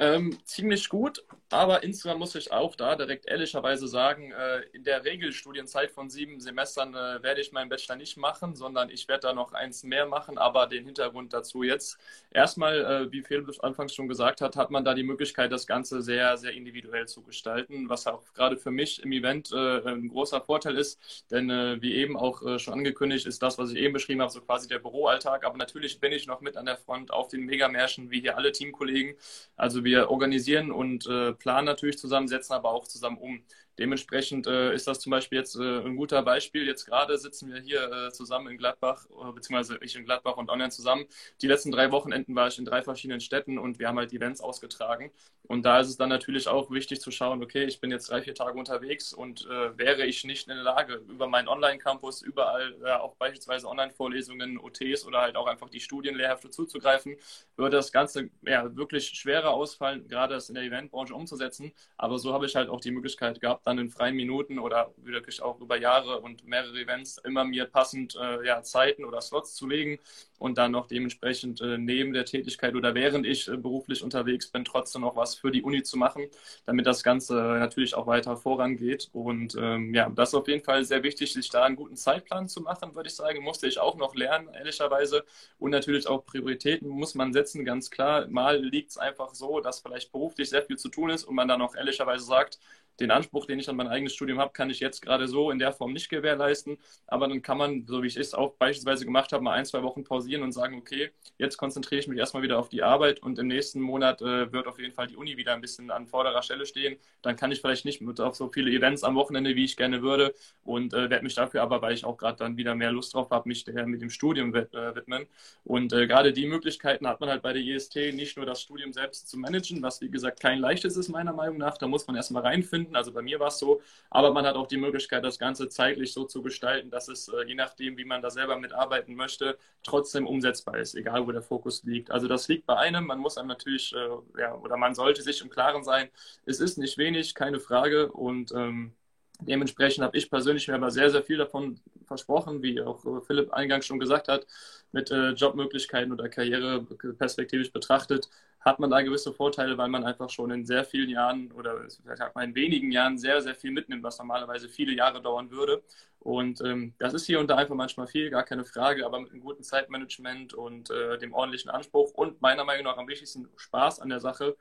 Ähm, ziemlich gut, aber insgesamt muss ich auch da direkt ehrlicherweise sagen, äh, in der Regelstudienzeit von sieben Semestern äh, werde ich meinen Bachelor nicht machen, sondern ich werde da noch eins mehr machen, aber den Hintergrund dazu jetzt. Erstmal, äh, wie Philipp anfangs schon gesagt hat, hat man da die Möglichkeit, das Ganze sehr, sehr individuell zu gestalten, was auch gerade für mich im Event äh, ein großer Vorteil ist, denn äh, wie eben auch äh, schon angekündigt, ist das, was ich eben beschrieben habe, so quasi der Büroalltag, aber natürlich bin ich noch mit an der Front auf den Megamärschen, wie hier alle Teamkollegen, also wir organisieren und äh, planen natürlich zusammen, setzen aber auch zusammen um. Dementsprechend äh, ist das zum Beispiel jetzt äh, ein guter Beispiel. Jetzt gerade sitzen wir hier äh, zusammen in Gladbach, äh, beziehungsweise ich in Gladbach und online zusammen. Die letzten drei Wochenenden war ich in drei verschiedenen Städten und wir haben halt Events ausgetragen. Und da ist es dann natürlich auch wichtig zu schauen, okay, ich bin jetzt drei, vier Tage unterwegs und äh, wäre ich nicht in der Lage, über meinen Online-Campus überall äh, auch beispielsweise Online-Vorlesungen, OTs oder halt auch einfach die Studienlehrhefte zuzugreifen, würde das Ganze ja wirklich schwerer ausfallen, gerade das in der Eventbranche umzusetzen. Aber so habe ich halt auch die Möglichkeit gehabt, dann in freien Minuten oder wirklich auch über Jahre und mehrere Events immer mir passend äh, ja, Zeiten oder Slots zu legen und dann noch dementsprechend äh, neben der Tätigkeit oder während ich äh, beruflich unterwegs bin, trotzdem noch was für die Uni zu machen, damit das Ganze natürlich auch weiter vorangeht. Und ähm, ja, das ist auf jeden Fall sehr wichtig, sich da einen guten Zeitplan zu machen, würde ich sagen. Musste ich auch noch lernen, ehrlicherweise. Und natürlich auch Prioritäten muss man setzen, ganz klar. Mal liegt es einfach so, dass vielleicht beruflich sehr viel zu tun ist und man dann auch ehrlicherweise sagt, den Anspruch, den ich an mein eigenes Studium habe, kann ich jetzt gerade so in der Form nicht gewährleisten. Aber dann kann man, so wie ich es auch beispielsweise gemacht habe, mal ein, zwei Wochen pausieren und sagen, okay, jetzt konzentriere ich mich erstmal wieder auf die Arbeit und im nächsten Monat äh, wird auf jeden Fall die Uni wieder ein bisschen an vorderer Stelle stehen. Dann kann ich vielleicht nicht mit auf so viele Events am Wochenende, wie ich gerne würde und äh, werde mich dafür aber, weil ich auch gerade dann wieder mehr Lust drauf habe, mich mit dem Studium äh, widmen. Und äh, gerade die Möglichkeiten hat man halt bei der IST, nicht nur das Studium selbst zu managen, was wie gesagt kein leichtes ist meiner Meinung nach, da muss man erstmal reinfinden, also bei mir war es so, aber man hat auch die Möglichkeit, das Ganze zeitlich so zu gestalten, dass es äh, je nachdem, wie man da selber mitarbeiten möchte, trotzdem umsetzbar ist, egal wo der Fokus liegt. Also das liegt bei einem, man muss einem natürlich, äh, ja, oder man sollte sich im Klaren sein, es ist nicht wenig, keine Frage. Und ähm, Dementsprechend habe ich persönlich mir aber sehr, sehr viel davon versprochen, wie auch Philipp eingangs schon gesagt hat, mit äh, Jobmöglichkeiten oder Karriere perspektivisch betrachtet, hat man da gewisse Vorteile, weil man einfach schon in sehr vielen Jahren oder vielleicht mal in wenigen Jahren sehr, sehr viel mitnimmt, was normalerweise viele Jahre dauern würde. Und ähm, das ist hier und da einfach manchmal viel, gar keine Frage, aber mit einem guten Zeitmanagement und äh, dem ordentlichen Anspruch und meiner Meinung nach am wichtigsten Spaß an der Sache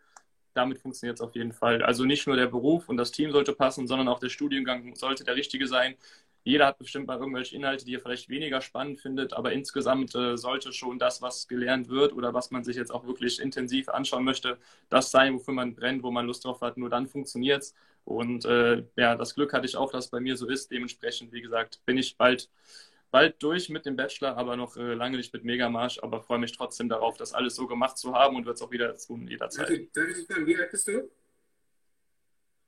damit funktioniert es auf jeden Fall. Also nicht nur der Beruf und das Team sollte passen, sondern auch der Studiengang sollte der richtige sein. Jeder hat bestimmt mal irgendwelche Inhalte, die er vielleicht weniger spannend findet, aber insgesamt äh, sollte schon das, was gelernt wird oder was man sich jetzt auch wirklich intensiv anschauen möchte, das sein, wofür man brennt, wo man Lust drauf hat. Nur dann funktioniert es. Und äh, ja, das Glück hatte ich auch, dass es bei mir so ist. Dementsprechend, wie gesagt, bin ich bald bald durch mit dem Bachelor, aber noch äh, lange nicht mit Megamarsch, aber freue mich trotzdem darauf, das alles so gemacht zu haben und wird es auch wieder tun, jederzeit. Darf ich fragen, wie alt bist du?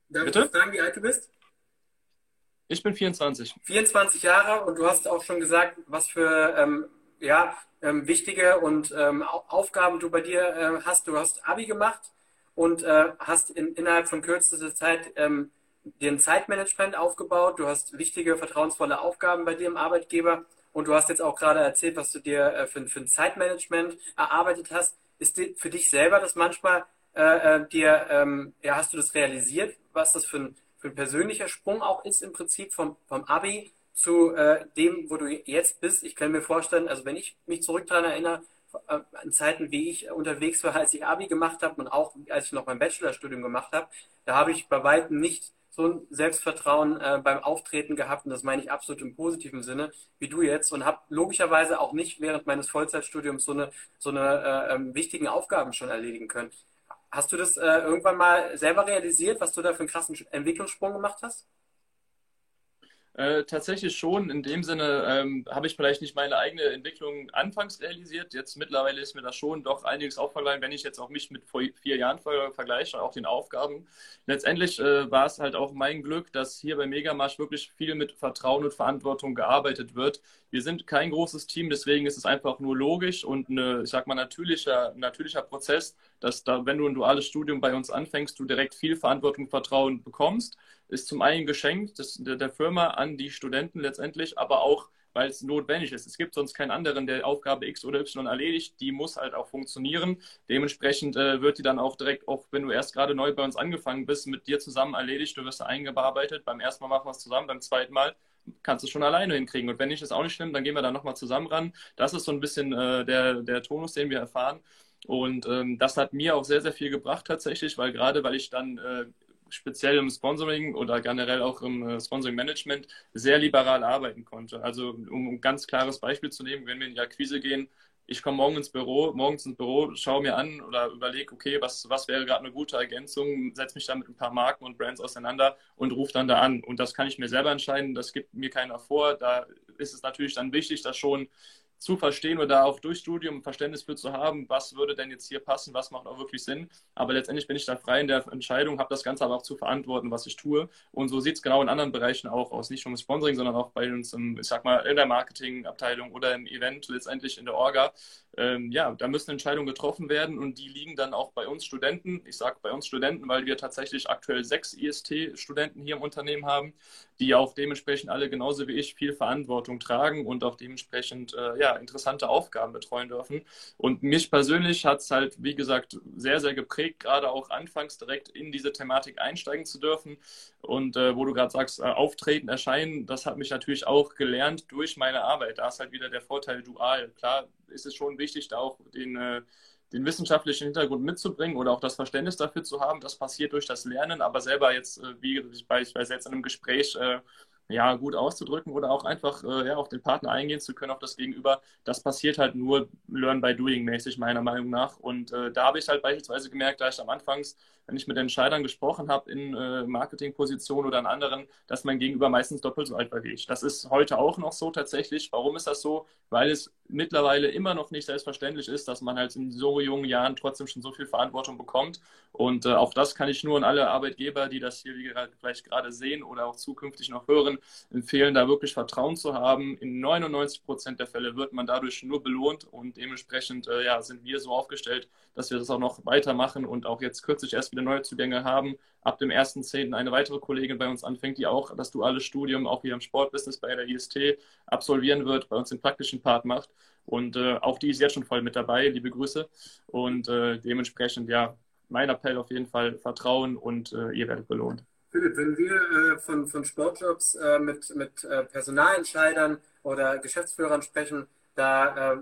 Darf Bitte? ich fragen, wie alt du bist? Ich bin 24. 24 Jahre und du hast auch schon gesagt, was für ähm, ja, ähm, wichtige und ähm, Aufgaben du bei dir äh, hast. Du hast Abi gemacht und äh, hast in, innerhalb von kürzester Zeit ähm, dir ein Zeitmanagement aufgebaut, du hast wichtige, vertrauensvolle Aufgaben bei dir im Arbeitgeber und du hast jetzt auch gerade erzählt, was du dir äh, für, für ein Zeitmanagement erarbeitet hast. Ist für dich selber das manchmal äh, äh, dir, ähm, ja, hast du das realisiert, was das für ein, ein persönlicher Sprung auch ist im Prinzip vom, vom Abi zu äh, dem, wo du jetzt bist? Ich kann mir vorstellen, also wenn ich mich zurück daran erinnere, äh, an Zeiten, wie ich unterwegs war, als ich Abi gemacht habe und auch als ich noch mein Bachelorstudium gemacht habe, da habe ich bei weitem nicht so ein Selbstvertrauen äh, beim Auftreten gehabt und das meine ich absolut im positiven Sinne, wie du jetzt und habe logischerweise auch nicht während meines Vollzeitstudiums so eine, so eine äh, ähm, wichtigen Aufgaben schon erledigen können. Hast du das äh, irgendwann mal selber realisiert, was du da für einen krassen Entwicklungssprung gemacht hast? Äh, tatsächlich schon. In dem Sinne ähm, habe ich vielleicht nicht meine eigene Entwicklung anfangs realisiert. Jetzt mittlerweile ist mir das schon doch einiges aufgefallen, wenn ich jetzt auch mich mit vor vier Jahren vergleiche auch den Aufgaben. Letztendlich äh, war es halt auch mein Glück, dass hier bei Megamarsch wirklich viel mit Vertrauen und Verantwortung gearbeitet wird. Wir sind kein großes Team, deswegen ist es einfach nur logisch und eine, ich sag mal, natürlicher, natürlicher Prozess, dass da, wenn du ein duales Studium bei uns anfängst, du direkt viel Verantwortung und Vertrauen bekommst ist zum einen geschenkt der, der Firma an die Studenten letztendlich, aber auch weil es notwendig ist. Es gibt sonst keinen anderen, der Aufgabe X oder Y erledigt. Die muss halt auch funktionieren. Dementsprechend äh, wird die dann auch direkt, auch wenn du erst gerade neu bei uns angefangen bist, mit dir zusammen erledigt. Du wirst eingearbeitet. Beim ersten Mal machen wir es zusammen, beim zweiten Mal kannst du schon alleine hinkriegen. Und wenn nicht, ist auch nicht schlimm, dann gehen wir da nochmal zusammen ran. Das ist so ein bisschen äh, der, der Tonus, den wir erfahren. Und ähm, das hat mir auch sehr, sehr viel gebracht tatsächlich, weil gerade weil ich dann äh, speziell im Sponsoring oder generell auch im äh, Sponsoring-Management sehr liberal arbeiten konnte. Also um ein ganz klares Beispiel zu nehmen, wenn wir in die Akquise gehen, ich komme morgen ins Büro, morgens ins Büro, schaue mir an oder überlege, okay, was, was wäre gerade eine gute Ergänzung, setze mich da mit ein paar Marken und Brands auseinander und rufe dann da an. Und das kann ich mir selber entscheiden, das gibt mir keiner vor. Da ist es natürlich dann wichtig, dass schon zu verstehen oder auch durch Studium Verständnis für zu haben, was würde denn jetzt hier passen, was macht auch wirklich Sinn. Aber letztendlich bin ich da frei in der Entscheidung, habe das Ganze aber auch zu verantworten, was ich tue. Und so sieht es genau in anderen Bereichen auch aus. Nicht nur im Sponsoring, sondern auch bei uns, im, ich sag mal, in der Marketingabteilung oder im Event, letztendlich in der Orga. Ähm, ja, da müssen Entscheidungen getroffen werden und die liegen dann auch bei uns Studenten. Ich sage bei uns Studenten, weil wir tatsächlich aktuell sechs IST-Studenten hier im Unternehmen haben, die auch dementsprechend alle genauso wie ich viel Verantwortung tragen und auch dementsprechend äh, ja, interessante Aufgaben betreuen dürfen. Und mich persönlich hat es halt, wie gesagt, sehr, sehr geprägt, gerade auch anfangs direkt in diese Thematik einsteigen zu dürfen. Und äh, wo du gerade sagst, äh, auftreten, erscheinen, das hat mich natürlich auch gelernt durch meine Arbeit. Da ist halt wieder der Vorteil dual. Klar ist es schon wichtig, da auch den äh, den wissenschaftlichen Hintergrund mitzubringen oder auch das Verständnis dafür zu haben. Das passiert durch das Lernen, aber selber jetzt, äh, wie beispielsweise jetzt in einem Gespräch, äh, ja, gut auszudrücken oder auch einfach äh, ja, auf den Partner eingehen zu können, auf das Gegenüber. Das passiert halt nur Learn by Doing mäßig, meiner Meinung nach. Und äh, da habe ich halt beispielsweise gemerkt, da ich am Anfangs, wenn ich mit Entscheidern gesprochen habe in äh, Marketingpositionen oder in anderen, dass mein Gegenüber meistens doppelt so alt war wie ich. Das ist heute auch noch so tatsächlich. Warum ist das so? Weil es mittlerweile immer noch nicht selbstverständlich ist, dass man halt in so jungen Jahren trotzdem schon so viel Verantwortung bekommt. Und äh, auch das kann ich nur an alle Arbeitgeber, die das hier vielleicht gerade sehen oder auch zukünftig noch hören, empfehlen, da wirklich Vertrauen zu haben. In 99 Prozent der Fälle wird man dadurch nur belohnt und dementsprechend äh, ja, sind wir so aufgestellt, dass wir das auch noch weitermachen und auch jetzt kürzlich erst wieder neue Zugänge haben. Ab dem 1.10. eine weitere Kollegin bei uns anfängt, die auch das duale Studium auch wieder im Sportbusiness bei der IST absolvieren wird, bei uns den praktischen Part macht. Und äh, auch die ist jetzt schon voll mit dabei. Liebe Grüße. Und äh, dementsprechend, ja, mein Appell auf jeden Fall Vertrauen und äh, ihr werdet belohnt. Philipp, wenn wir äh, von, von Sportjobs äh, mit, mit äh, Personalentscheidern oder Geschäftsführern sprechen, da äh,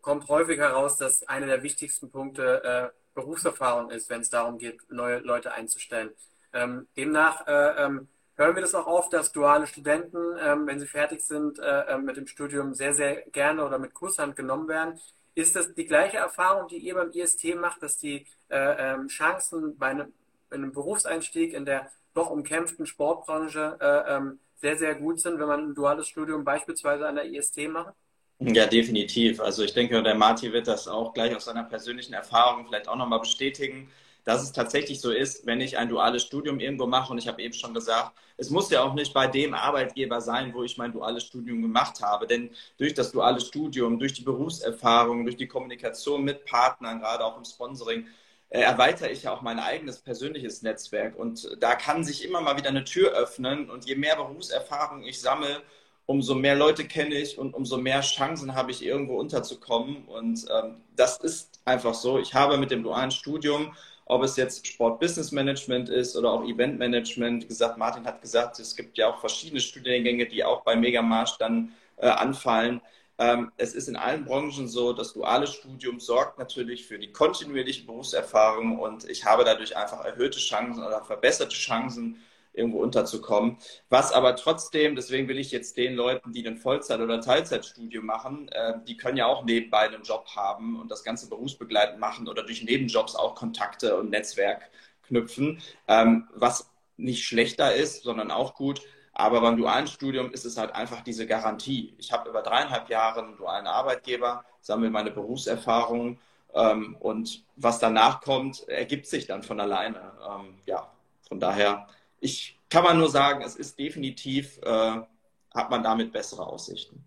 kommt häufig heraus, dass einer der wichtigsten Punkte äh, Berufserfahrung ist, wenn es darum geht, neue Leute einzustellen. Ähm, demnach äh, ähm, hören wir das auch oft, dass duale Studenten, ähm, wenn sie fertig sind mit dem Studium, sehr, sehr gerne oder mit Kusshand genommen werden. Ist das die gleiche Erfahrung, die ihr beim IST macht, dass die ähm, Chancen bei einem, einem Berufseinstieg in der doch umkämpften Sportbranche äh, ähm, sehr, sehr gut sind, wenn man ein duales Studium beispielsweise an der IST macht? Ja, definitiv. Also ich denke, der Marti wird das auch gleich aus seiner persönlichen Erfahrung vielleicht auch nochmal bestätigen, dass es tatsächlich so ist, wenn ich ein duales Studium irgendwo mache und ich habe eben schon gesagt, es muss ja auch nicht bei dem Arbeitgeber sein, wo ich mein duales Studium gemacht habe, denn durch das duale Studium, durch die Berufserfahrung, durch die Kommunikation mit Partnern, gerade auch im Sponsoring, äh, erweitere ich ja auch mein eigenes persönliches Netzwerk. Und da kann sich immer mal wieder eine Tür öffnen. Und je mehr Berufserfahrung ich sammle, umso mehr Leute kenne ich und umso mehr Chancen habe ich, irgendwo unterzukommen. Und ähm, das ist einfach so. Ich habe mit dem dualen Studium, ob es jetzt Sport-Business-Management ist oder auch Event-Management, gesagt, Martin hat gesagt, es gibt ja auch verschiedene Studiengänge, die auch bei Megamarsch dann äh, anfallen. Ähm, es ist in allen Branchen so, das duale Studium sorgt natürlich für die kontinuierliche Berufserfahrung und ich habe dadurch einfach erhöhte Chancen oder verbesserte Chancen, irgendwo unterzukommen. Was aber trotzdem, deswegen will ich jetzt den Leuten, die ein Vollzeit- oder Teilzeitstudium machen, äh, die können ja auch nebenbei einen Job haben und das Ganze berufsbegleitend machen oder durch Nebenjobs auch Kontakte und Netzwerk knüpfen, ähm, was nicht schlechter ist, sondern auch gut. Aber beim dualen Studium ist es halt einfach diese Garantie. Ich habe über dreieinhalb Jahre einen dualen Arbeitgeber, sammle meine Berufserfahrung ähm, und was danach kommt, ergibt sich dann von alleine. Ähm, ja, von daher, ich kann man nur sagen, es ist definitiv, äh, hat man damit bessere Aussichten.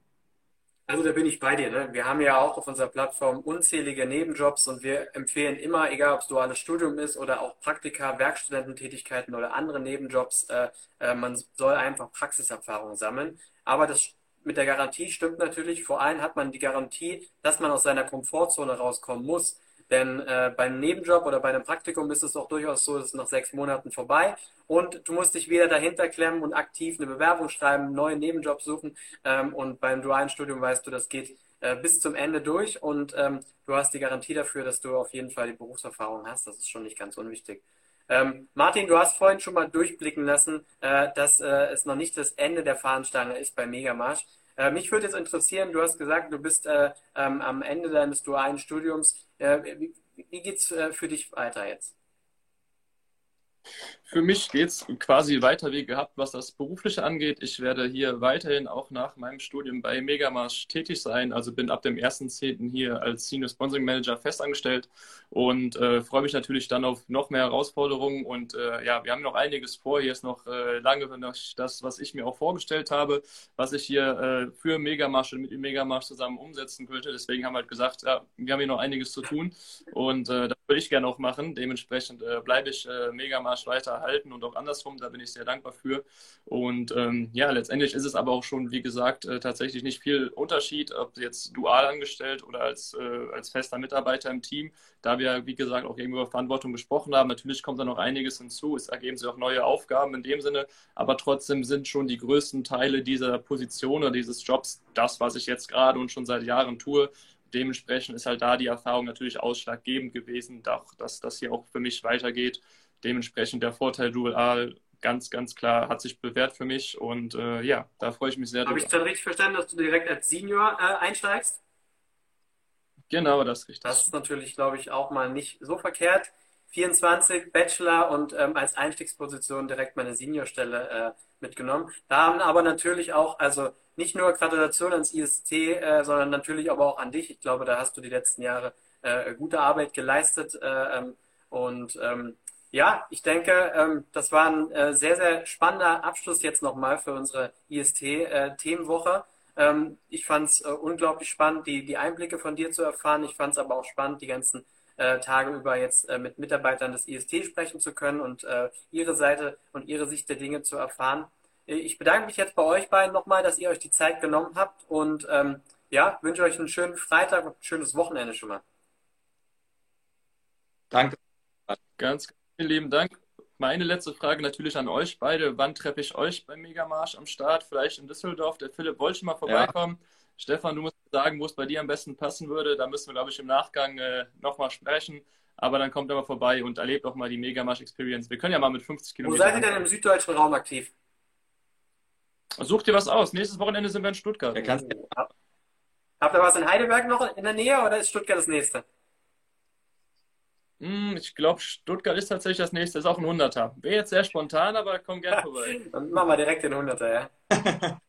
Also da bin ich bei dir. Ne? Wir haben ja auch auf unserer Plattform unzählige Nebenjobs und wir empfehlen immer, egal ob es duales Studium ist oder auch Praktika, Werkstudententätigkeiten oder andere Nebenjobs, äh, äh, man soll einfach Praxiserfahrung sammeln. Aber das mit der Garantie stimmt natürlich. Vor allem hat man die Garantie, dass man aus seiner Komfortzone rauskommen muss. Denn äh, beim Nebenjob oder bei einem Praktikum ist es auch durchaus so, dass es nach sechs Monaten vorbei und du musst dich wieder dahinter klemmen und aktiv eine Bewerbung schreiben, einen neuen Nebenjob suchen. Ähm, und beim dualen Studium weißt du, das geht äh, bis zum Ende durch und ähm, du hast die Garantie dafür, dass du auf jeden Fall die Berufserfahrung hast. Das ist schon nicht ganz unwichtig. Ähm, Martin, du hast vorhin schon mal durchblicken lassen, äh, dass äh, es noch nicht das Ende der Fahnenstange ist bei Megamarsch. Äh, mich würde jetzt interessieren, du hast gesagt, du bist äh, ähm, am Ende deines dualen Studiums. Äh, wie wie geht es äh, für dich weiter jetzt? Für mich geht es quasi weiter wie gehabt, was das Berufliche angeht. Ich werde hier weiterhin auch nach meinem Studium bei Megamarsch tätig sein. Also bin ab dem 1.10. hier als Senior Sponsoring Manager festangestellt und äh, freue mich natürlich dann auf noch mehr Herausforderungen. Und äh, ja, wir haben noch einiges vor. Hier ist noch äh, lange noch das, was ich mir auch vorgestellt habe, was ich hier äh, für Megamarsch und mit Megamarsch zusammen umsetzen könnte. Deswegen haben wir halt gesagt, ja, wir haben hier noch einiges zu tun und äh, das würde ich gerne auch machen. Dementsprechend äh, bleibe ich Megamarsch weiter erhalten und auch andersrum. Da bin ich sehr dankbar für. Und ähm, ja, letztendlich ist es aber auch schon, wie gesagt, äh, tatsächlich nicht viel Unterschied, ob jetzt dual angestellt oder als, äh, als fester Mitarbeiter im Team. Da wir, wie gesagt, auch gegenüber Verantwortung gesprochen haben, natürlich kommt da noch einiges hinzu. Es ergeben sich auch neue Aufgaben in dem Sinne, aber trotzdem sind schon die größten Teile dieser Position oder dieses Jobs das, was ich jetzt gerade und schon seit Jahren tue. dementsprechend ist halt da die Erfahrung natürlich ausschlaggebend gewesen, dass das hier auch für mich weitergeht. Dementsprechend der Vorteil Dual ganz, ganz klar hat sich bewährt für mich und äh, ja, da freue ich mich sehr Habe ich dann richtig verstanden, dass du direkt als Senior äh, einsteigst? Genau, das ist richtig. Das ist natürlich, glaube ich, auch mal nicht so verkehrt. 24 Bachelor und ähm, als Einstiegsposition direkt meine Seniorstelle äh, mitgenommen. Da haben aber natürlich auch, also nicht nur Gratulation ans IST, äh, sondern natürlich aber auch an dich. Ich glaube, da hast du die letzten Jahre äh, gute Arbeit geleistet. Äh, ähm, und ähm, ja, ich denke, ähm, das war ein äh, sehr, sehr spannender Abschluss jetzt nochmal für unsere IST-Themenwoche. Äh, ähm, ich fand es äh, unglaublich spannend, die, die Einblicke von dir zu erfahren. Ich fand es aber auch spannend, die ganzen Tage über jetzt mit Mitarbeitern des IST sprechen zu können und ihre Seite und ihre Sicht der Dinge zu erfahren. Ich bedanke mich jetzt bei euch beiden nochmal, dass ihr euch die Zeit genommen habt und ähm, ja, wünsche euch einen schönen Freitag und ein schönes Wochenende schon mal. Danke. Ganz vielen lieben Dank. Meine letzte Frage natürlich an euch beide. Wann treffe ich euch beim Megamarsch am Start? Vielleicht in Düsseldorf. Der Philipp wollte schon mal vorbeikommen. Ja. Stefan, du musst sagen, wo es bei dir am besten passen würde. Da müssen wir, glaube ich, im Nachgang äh, nochmal sprechen. Aber dann kommt er mal vorbei und erlebt auch mal die Megamarsch Experience. Wir können ja mal mit 50 Kilometern. Wo seid ihr denn im süddeutschen Raum aktiv? Such dir was aus. Nächstes Wochenende sind wir in Stuttgart. Habt ihr was in Heidelberg noch in der Nähe oder ist Stuttgart das nächste? Hm, ich glaube, Stuttgart ist tatsächlich das nächste. Ist auch ein 100er. Wäre jetzt sehr spontan, aber komm gerne vorbei. Dann machen wir direkt den 100er, ja.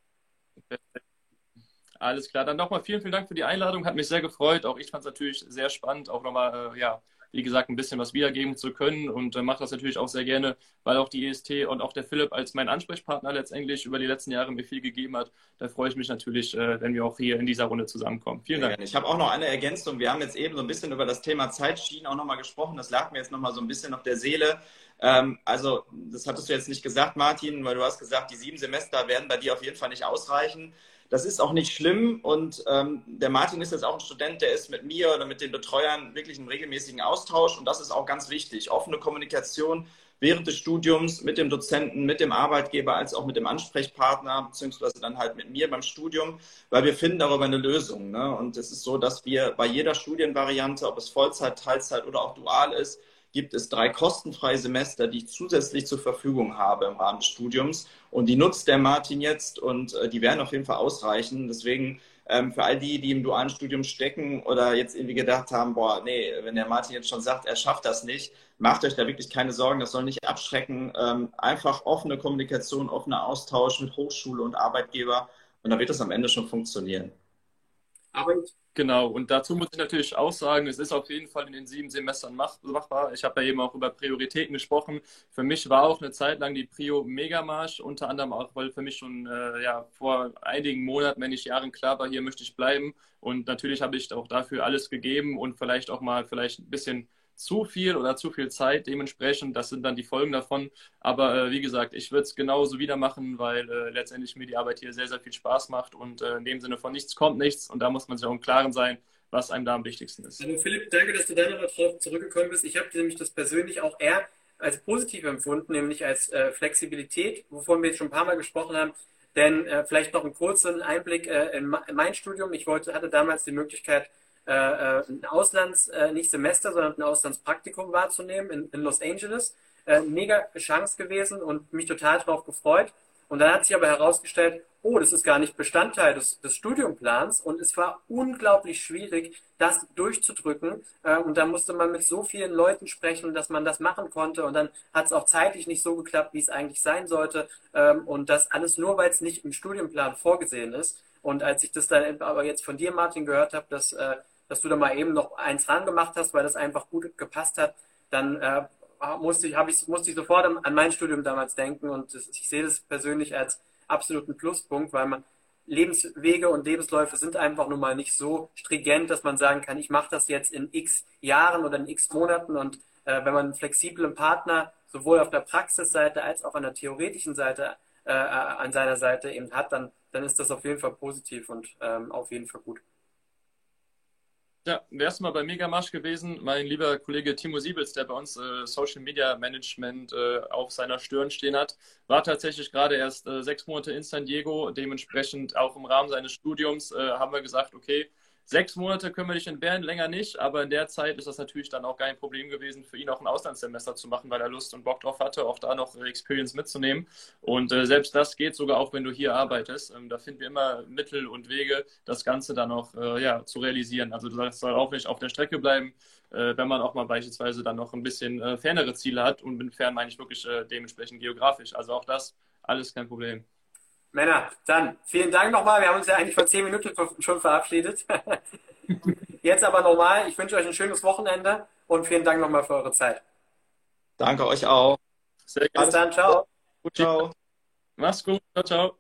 Alles klar. Dann nochmal vielen, vielen Dank für die Einladung. Hat mich sehr gefreut. Auch ich fand es natürlich sehr spannend, auch nochmal, äh, ja, wie gesagt, ein bisschen was wiedergeben zu können und äh, mache das natürlich auch sehr gerne, weil auch die EST und auch der Philipp als mein Ansprechpartner letztendlich über die letzten Jahre mir viel gegeben hat. Da freue ich mich natürlich, äh, wenn wir auch hier in dieser Runde zusammenkommen. Vielen Dank. Ich habe auch noch eine Ergänzung. Wir haben jetzt eben so ein bisschen über das Thema Zeitschienen auch nochmal gesprochen. Das lag mir jetzt nochmal so ein bisschen auf der Seele. Ähm, also, das hattest du jetzt nicht gesagt, Martin, weil du hast gesagt, die sieben Semester werden bei dir auf jeden Fall nicht ausreichen. Das ist auch nicht schlimm und ähm, der Martin ist jetzt auch ein Student, der ist mit mir oder mit den Betreuern wirklich im regelmäßigen Austausch und das ist auch ganz wichtig. Offene Kommunikation während des Studiums mit dem Dozenten, mit dem Arbeitgeber als auch mit dem Ansprechpartner, beziehungsweise dann halt mit mir beim Studium, weil wir finden darüber eine Lösung. Ne? Und es ist so, dass wir bei jeder Studienvariante, ob es Vollzeit, Teilzeit oder auch dual ist, gibt es drei kostenfreie Semester, die ich zusätzlich zur Verfügung habe im Rahmen des Studiums. Und die nutzt der Martin jetzt und äh, die werden auf jeden Fall ausreichen. Deswegen ähm, für all die, die im dualen Studium stecken oder jetzt irgendwie gedacht haben, boah, nee, wenn der Martin jetzt schon sagt, er schafft das nicht, macht euch da wirklich keine Sorgen, das soll nicht abschrecken. Ähm, einfach offene Kommunikation, offener Austausch mit Hochschule und Arbeitgeber und da wird es am Ende schon funktionieren. Aber Genau, und dazu muss ich natürlich auch sagen, es ist auf jeden Fall in den sieben Semestern machbar. Ich habe ja eben auch über Prioritäten gesprochen. Für mich war auch eine Zeit lang die Prio Megamarsch, unter anderem auch, weil für mich schon äh, ja, vor einigen Monaten, wenn nicht Jahren klar war, hier möchte ich bleiben. Und natürlich habe ich auch dafür alles gegeben und vielleicht auch mal vielleicht ein bisschen zu viel oder zu viel Zeit. Dementsprechend, das sind dann die Folgen davon. Aber äh, wie gesagt, ich würde es genauso wieder machen, weil äh, letztendlich mir die Arbeit hier sehr, sehr viel Spaß macht und äh, in dem Sinne von nichts kommt nichts. Und da muss man sich auch im Klaren sein, was einem da am wichtigsten ist. Also Philipp, danke, dass du da nochmal drauf zurückgekommen bist. Ich habe nämlich das persönlich auch eher als positiv empfunden, nämlich als äh, Flexibilität, wovon wir jetzt schon ein paar Mal gesprochen haben. Denn äh, vielleicht noch einen kurzen Einblick äh, in, mein Studium. Ich wollte, hatte damals die Möglichkeit, äh, äh, ein Auslands, äh, nicht Semester, sondern ein Auslandspraktikum wahrzunehmen in, in Los Angeles. Mega Chance gewesen und mich total darauf gefreut. Und dann hat sich aber herausgestellt, oh, das ist gar nicht Bestandteil des, des Studiumplans und es war unglaublich schwierig, das durchzudrücken. Und da musste man mit so vielen Leuten sprechen, dass man das machen konnte. Und dann hat es auch zeitlich nicht so geklappt, wie es eigentlich sein sollte. Ähm, und das alles nur, weil es nicht im Studienplan vorgesehen ist. Und als ich das dann aber jetzt von dir, Martin, gehört habe, dass äh, dass du da mal eben noch eins dran gemacht hast, weil das einfach gut gepasst hat, dann äh, musste, ich, ich, musste ich sofort an, mein Studium damals denken und ich sehe das persönlich als absoluten Pluspunkt, weil man Lebenswege und Lebensläufe sind einfach nun mal nicht so stringent, dass man sagen kann, ich mache das jetzt in x Jahren oder in x Monaten und äh, wenn man einen flexiblen Partner sowohl auf der Praxisseite als auch an der theoretischen Seite äh, an seiner Seite eben hat, dann, dann ist das auf jeden Fall positiv und ähm, auf jeden Fall gut. Ja, wärst du mal bei Megamarsch gewesen, mein lieber Kollege Timo Siebels, der bei uns äh, Social Media Management äh, auf seiner Stirn stehen hat, war tatsächlich gerade erst äh, sechs Monate in San Diego. Dementsprechend auch im Rahmen seines Studiums äh, haben wir gesagt, okay, sechs Monate können wir dich entbehren, länger nicht, aber in der Zeit ist das natürlich dann auch kein Problem gewesen, für ihn auch ein Auslandssemester zu machen, weil er Lust und Bock drauf hatte, auch da noch Experience mitzunehmen. Und äh, selbst das geht sogar auch, wenn du hier arbeitest. Ähm, da finden wir immer Mittel und Wege, das Ganze dann auch äh, ja, zu realisieren. Also das soll auch nicht auf der Strecke bleiben, äh, wenn man auch mal beispielsweise dann noch ein bisschen äh, fernere Ziele hat. Und mit fern meine ich wirklich äh, dementsprechend geografisch. Also auch das, alles kein Problem. Männer, dann vielen Dank nochmal. Wir haben uns ja eigentlich vor zehn Minuten schon verabschiedet. Jetzt aber nochmal, ich wünsche euch ein schönes Wochenende und vielen Dank nochmal für eure Zeit. Danke euch auch. Sehr gerne. Bis dann, ciao. Ciao. Mach's gut. Ciao, ciao.